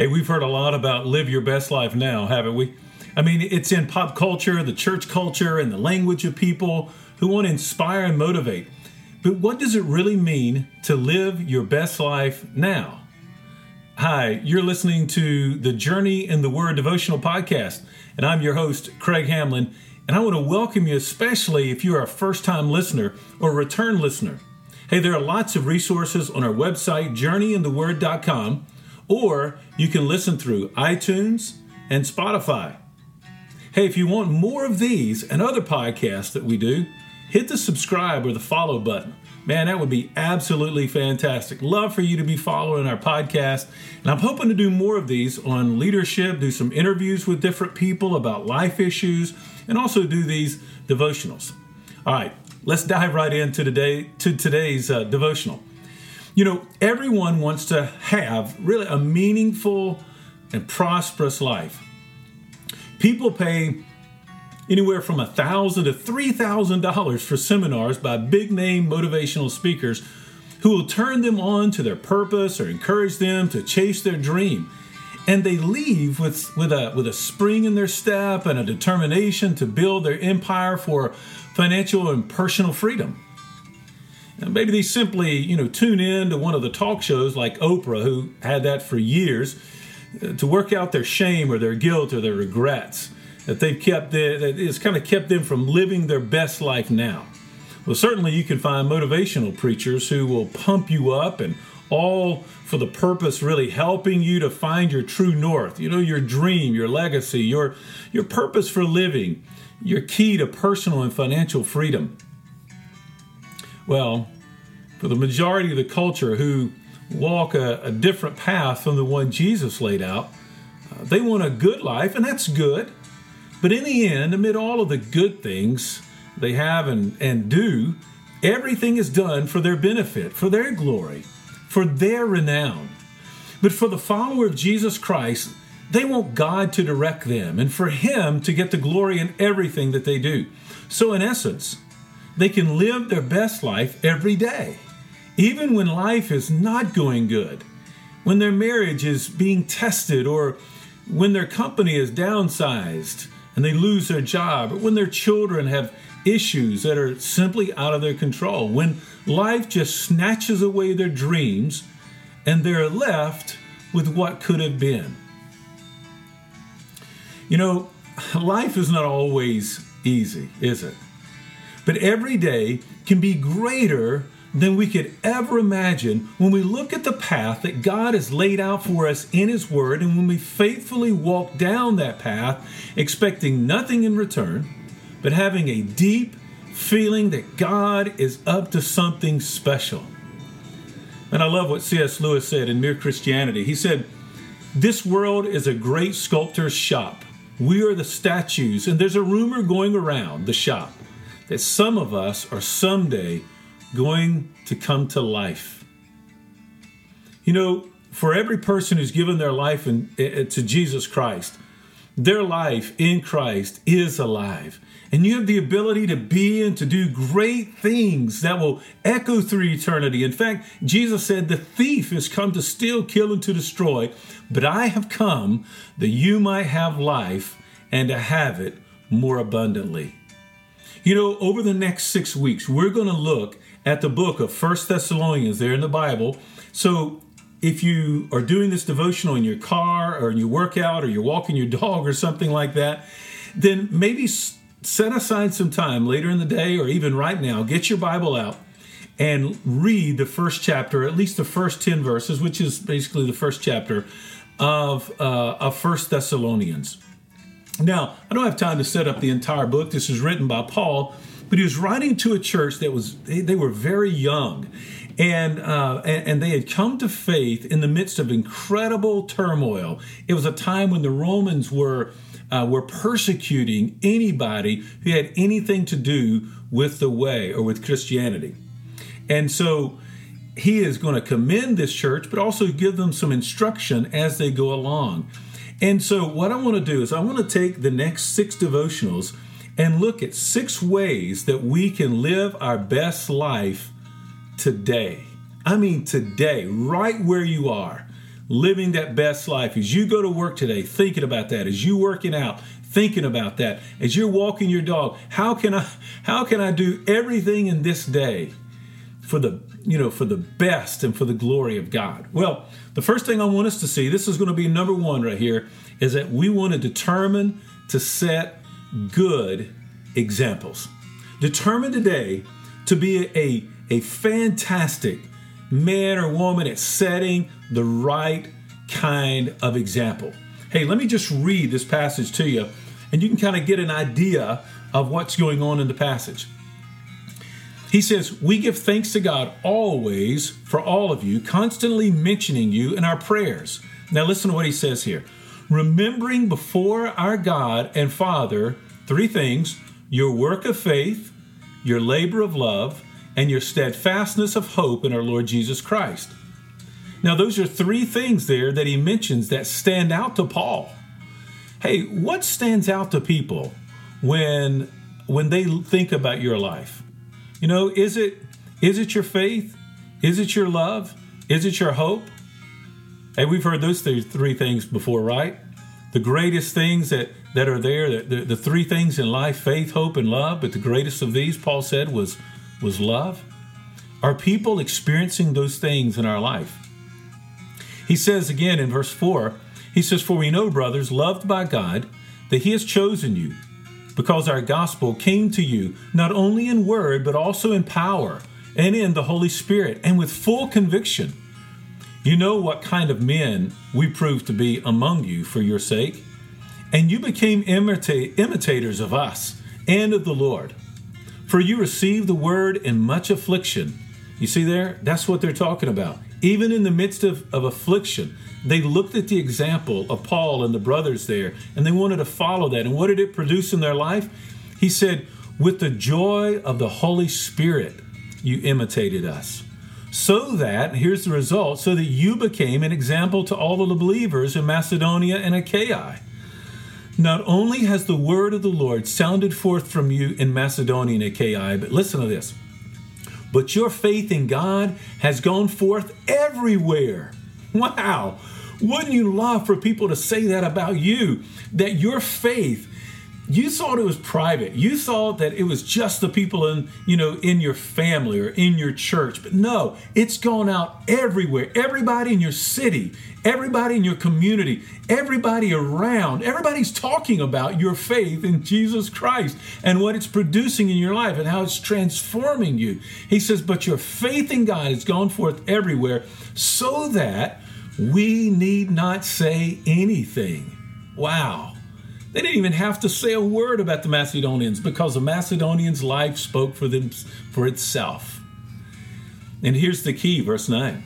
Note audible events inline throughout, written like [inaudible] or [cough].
Hey, we've heard a lot about live your best life now, haven't we? I mean, it's in pop culture, the church culture, and the language of people who want to inspire and motivate. But what does it really mean to live your best life now? Hi, you're listening to the Journey in the Word devotional podcast, and I'm your host, Craig Hamlin. And I want to welcome you, especially if you're a first time listener or return listener. Hey, there are lots of resources on our website, journeyintheword.com, or you can listen through iTunes and Spotify. Hey, if you want more of these and other podcasts that we do, hit the subscribe or the follow button. Man, that would be absolutely fantastic. Love for you to be following our podcast. And I'm hoping to do more of these on leadership, do some interviews with different people about life issues, and also do these devotionals. All right, let's dive right into today to today's uh, devotional. You know, everyone wants to have really a meaningful and prosperous life. People pay anywhere from a thousand to three thousand dollars for seminars by big name motivational speakers who will turn them on to their purpose or encourage them to chase their dream and they leave with, with, a, with a spring in their step and a determination to build their empire for financial and personal freedom. Maybe they simply, you know, tune in to one of the talk shows like Oprah, who had that for years, uh, to work out their shame or their guilt or their regrets that they've kept that it's kind of kept them from living their best life now. Well, certainly you can find motivational preachers who will pump you up and all for the purpose really helping you to find your true north, you know, your dream, your legacy, your your purpose for living, your key to personal and financial freedom. Well, for the majority of the culture who walk a, a different path from the one Jesus laid out, uh, they want a good life, and that's good. But in the end, amid all of the good things they have and, and do, everything is done for their benefit, for their glory, for their renown. But for the follower of Jesus Christ, they want God to direct them and for Him to get the glory in everything that they do. So, in essence, they can live their best life every day, even when life is not going good, when their marriage is being tested, or when their company is downsized, and they lose their job, or when their children have issues that are simply out of their control, when life just snatches away their dreams and they're left with what could have been. You know, [laughs] life is not always easy, is it? But every day can be greater than we could ever imagine when we look at the path that God has laid out for us in His Word and when we faithfully walk down that path, expecting nothing in return, but having a deep feeling that God is up to something special. And I love what C.S. Lewis said in Mere Christianity. He said, This world is a great sculptor's shop. We are the statues, and there's a rumor going around the shop that some of us are someday going to come to life. You know, for every person who's given their life in, to Jesus Christ, their life in Christ is alive. And you have the ability to be and to do great things that will echo through eternity. In fact, Jesus said, The thief has come to steal, kill, and to destroy, but I have come that you might have life and to have it more abundantly. You know, over the next six weeks, we're going to look at the book of First Thessalonians there in the Bible. So if you are doing this devotional in your car or in your workout or you're walking your dog or something like that, then maybe set aside some time later in the day or even right now, get your Bible out and read the first chapter, at least the first 10 verses, which is basically the first chapter of, uh, of First Thessalonians. Now, I don't have time to set up the entire book. This is written by Paul, but he was writing to a church that was they, they were very young. And, uh, and, and they had come to faith in the midst of incredible turmoil. It was a time when the romans were uh, were persecuting anybody who had anything to do with the way or with christianity. And so he is going to commend this church but also give them some instruction as they go along and so what i want to do is i want to take the next six devotionals and look at six ways that we can live our best life today. I mean, today, right where you are. living that best life. As you go to work today, thinking about that. As you working out, thinking about that. As you're walking your dog, how can I how can I do everything in this day for the you know for the best and for the glory of God? Well, the first thing I want us to see, this is going to be number 1 right here, is that we want to determine to set good examples. Determine today to be a, a fantastic man or woman at setting the right kind of example. Hey, let me just read this passage to you, and you can kind of get an idea of what's going on in the passage. He says, We give thanks to God always for all of you, constantly mentioning you in our prayers. Now, listen to what he says here. Remembering before our God and Father three things your work of faith, your labor of love, and your steadfastness of hope in our Lord Jesus Christ. Now, those are three things there that he mentions that stand out to Paul. Hey, what stands out to people when when they think about your life? You know, is it is it your faith? Is it your love? Is it your hope? Hey, we've heard those three things before, right? The greatest things that that are there, the, the, the three things in life, faith, hope, and love, but the greatest of these, Paul said, was was love. Are people experiencing those things in our life? He says again in verse 4, he says, For we know, brothers, loved by God, that He has chosen you, because our gospel came to you not only in word, but also in power and in the Holy Spirit, and with full conviction. You know what kind of men we proved to be among you for your sake, and you became imita- imitators of us and of the Lord. For you received the word in much affliction. You see there? That's what they're talking about even in the midst of, of affliction, they looked at the example of Paul and the brothers there, and they wanted to follow that. And what did it produce in their life? He said, With the joy of the Holy Spirit, you imitated us. So that, here's the result, so that you became an example to all of the believers in Macedonia and Achaia. Not only has the word of the Lord sounded forth from you in Macedonia and Achaia, but listen to this but your faith in God has gone forth everywhere. Wow. Wouldn't you love for people to say that about you? That your faith you thought it was private. You thought that it was just the people in, you know, in your family or in your church. But no, it's gone out everywhere. Everybody in your city, everybody in your community, everybody around, everybody's talking about your faith in Jesus Christ and what it's producing in your life and how it's transforming you. He says, "But your faith in God has gone forth everywhere so that we need not say anything." Wow. They didn't even have to say a word about the Macedonians because the Macedonians' life spoke for them for itself. And here's the key, verse 9.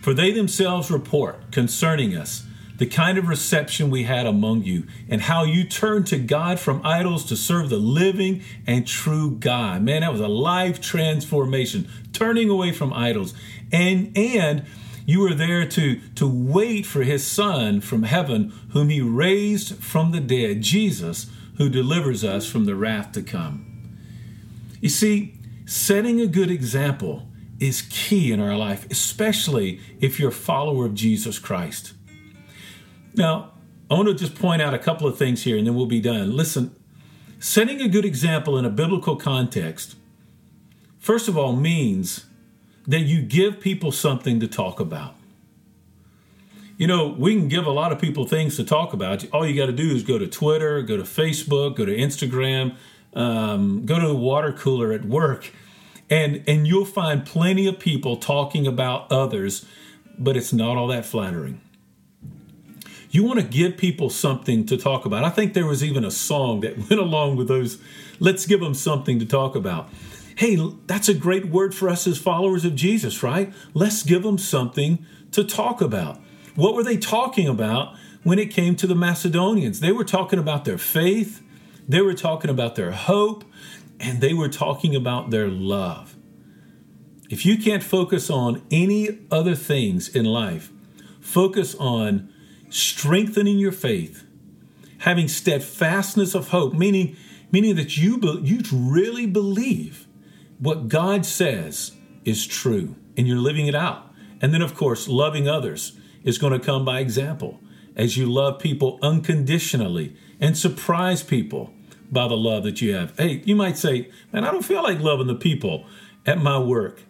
For they themselves report concerning us the kind of reception we had among you, and how you turned to God from idols to serve the living and true God. Man, that was a life transformation, turning away from idols. And and you were there to, to wait for his Son from heaven, whom he raised from the dead, Jesus, who delivers us from the wrath to come. You see, setting a good example is key in our life, especially if you're a follower of Jesus Christ. Now, I want to just point out a couple of things here and then we'll be done. Listen, setting a good example in a biblical context, first of all, means that you give people something to talk about. You know, we can give a lot of people things to talk about. All you got to do is go to Twitter, go to Facebook, go to Instagram, um, go to the water cooler at work, and and you'll find plenty of people talking about others, but it's not all that flattering. You want to give people something to talk about. I think there was even a song that [laughs] went along with those. Let's give them something to talk about. Hey, that's a great word for us as followers of Jesus, right? Let's give them something to talk about. What were they talking about when it came to the Macedonians? They were talking about their faith, they were talking about their hope, and they were talking about their love. If you can't focus on any other things in life, focus on strengthening your faith, having steadfastness of hope, meaning, meaning that you, you really believe what God says is true and you're living it out. And then, of course, loving others is going to come by example as you love people unconditionally and surprise people by the love that you have. Hey, you might say, man, I don't feel like loving the people at my work.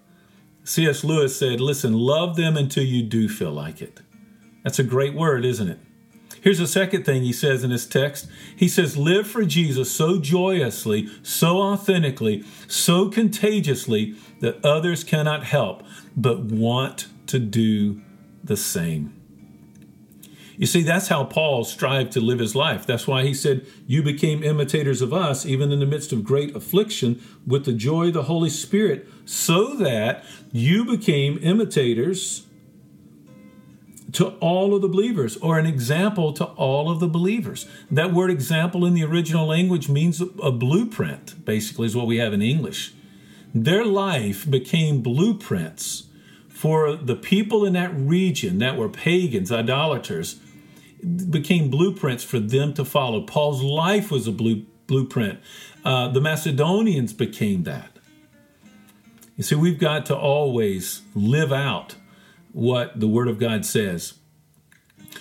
C.S. Lewis said, listen, love them until you do feel like it. That's a great word, isn't it? Here's the second thing he says in his text. He says, Live for Jesus so joyously, so authentically, so contagiously that others cannot help but want to do the same. You see, that's how Paul strived to live his life. That's why he said, You became imitators of us, even in the midst of great affliction, with the joy of the Holy Spirit, so that you became imitators to all of the believers or an example to all of the believers. That word example in the original language means a blueprint, basically, is what we have in English. Their life became blueprints for the people in that region that were pagans, idolaters, became blueprints for them to follow. Paul's life was a blue, blueprint. Uh, the Macedonians became that. You see, we've got to always live out what the Word of God says.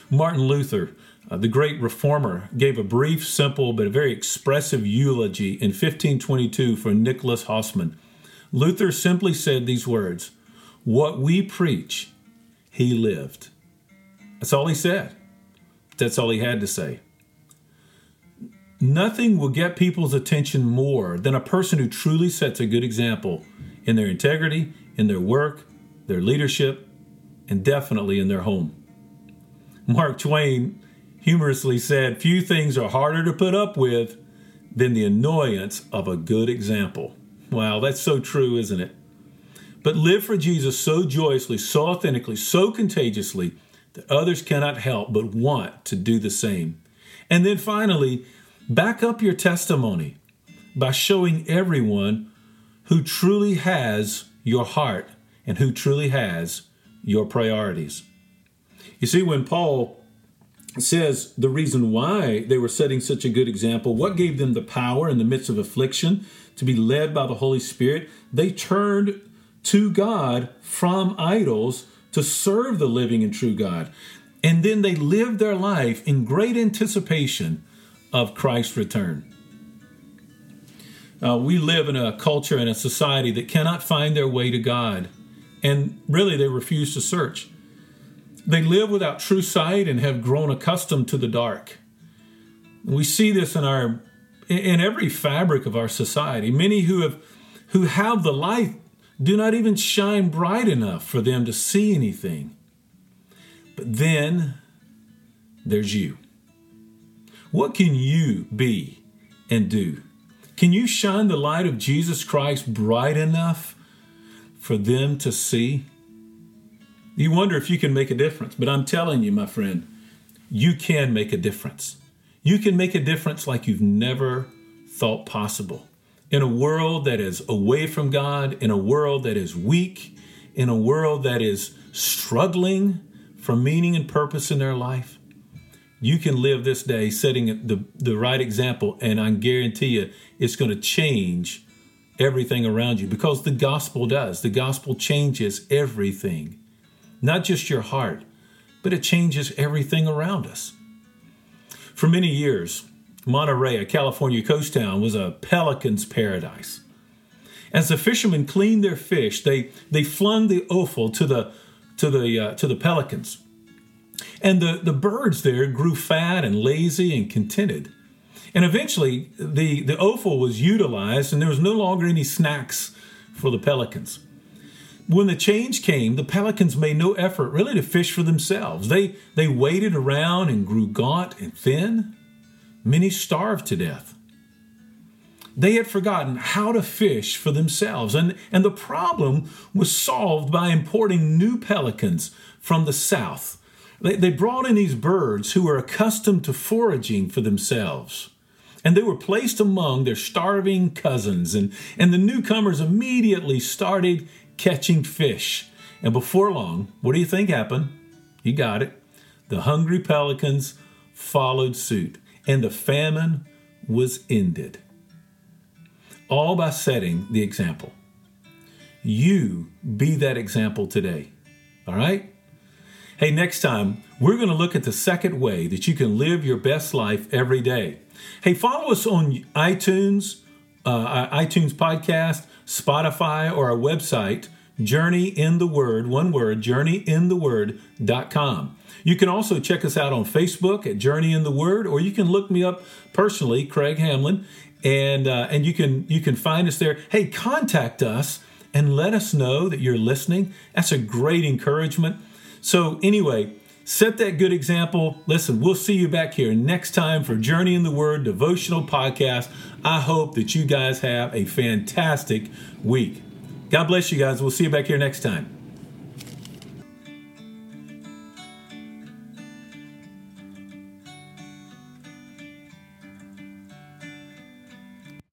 Martin Luther, uh, the great reformer, gave a brief, simple, but a very expressive eulogy in 1522 for Nicholas Hausmann. Luther simply said these words What we preach, he lived. That's all he said. That's all he had to say. Nothing will get people's attention more than a person who truly sets a good example in their integrity, in their work, their leadership, and definitely in their home. Mark Twain humorously said, Few things are harder to put up with than the annoyance of a good example. Wow, that's so true, isn't it? But live for Jesus so joyously, so authentically, so contagiously that others cannot help but want to do the same. And then finally, back up your testimony by showing everyone who truly has your heart and who truly has your priorities. You see, when Paul says the reason why they were setting such a good example, what gave them the power in the midst of affliction to be led by the Holy Spirit, they turned to God from idols to serve the living and true God. And then they lived their life in great anticipation of Christ's return. Uh, we live in a culture and a society that cannot find their way to God and really they refuse to search. They live without true sight and have grown accustomed to the dark. We see this in our in every fabric of our society. Many who have who have the light do not even shine bright enough for them to see anything. But then there's you. What can you be and do? Can you shine the light of Jesus Christ bright enough for them to see. You wonder if you can make a difference, but I'm telling you, my friend, you can make a difference. You can make a difference like you've never thought possible. In a world that is away from God, in a world that is weak, in a world that is struggling for meaning and purpose in their life, you can live this day setting the, the right example, and I guarantee you it's going to change everything around you because the gospel does. The gospel changes everything, not just your heart, but it changes everything around us. For many years, Monterey, a California coast town, was a pelican's paradise. As the fishermen cleaned their fish, they, they flung the offal to the, to the, uh, to the pelicans. And the, the birds there grew fat and lazy and contented. And eventually, the, the offal was utilized, and there was no longer any snacks for the pelicans. When the change came, the pelicans made no effort really to fish for themselves. They, they waited around and grew gaunt and thin. Many starved to death. They had forgotten how to fish for themselves, and, and the problem was solved by importing new pelicans from the south. They, they brought in these birds who were accustomed to foraging for themselves and they were placed among their starving cousins. And, and the newcomers immediately started catching fish. And before long, what do you think happened? You got it. The hungry pelicans followed suit, and the famine was ended. All by setting the example. You be that example today. All right? Hey, next time, we're going to look at the second way that you can live your best life every day. Hey, follow us on iTunes, uh, iTunes podcast, Spotify, or our website, Journey in the Word, one word, journeyintheword.com. You can also check us out on Facebook at Journey in the Word, or you can look me up personally, Craig Hamlin, and uh, and you can you can find us there. Hey, contact us and let us know that you're listening. That's a great encouragement. So anyway, set that good example. Listen, we'll see you back here next time for Journey in the Word devotional podcast. I hope that you guys have a fantastic week. God bless you guys. We'll see you back here next time.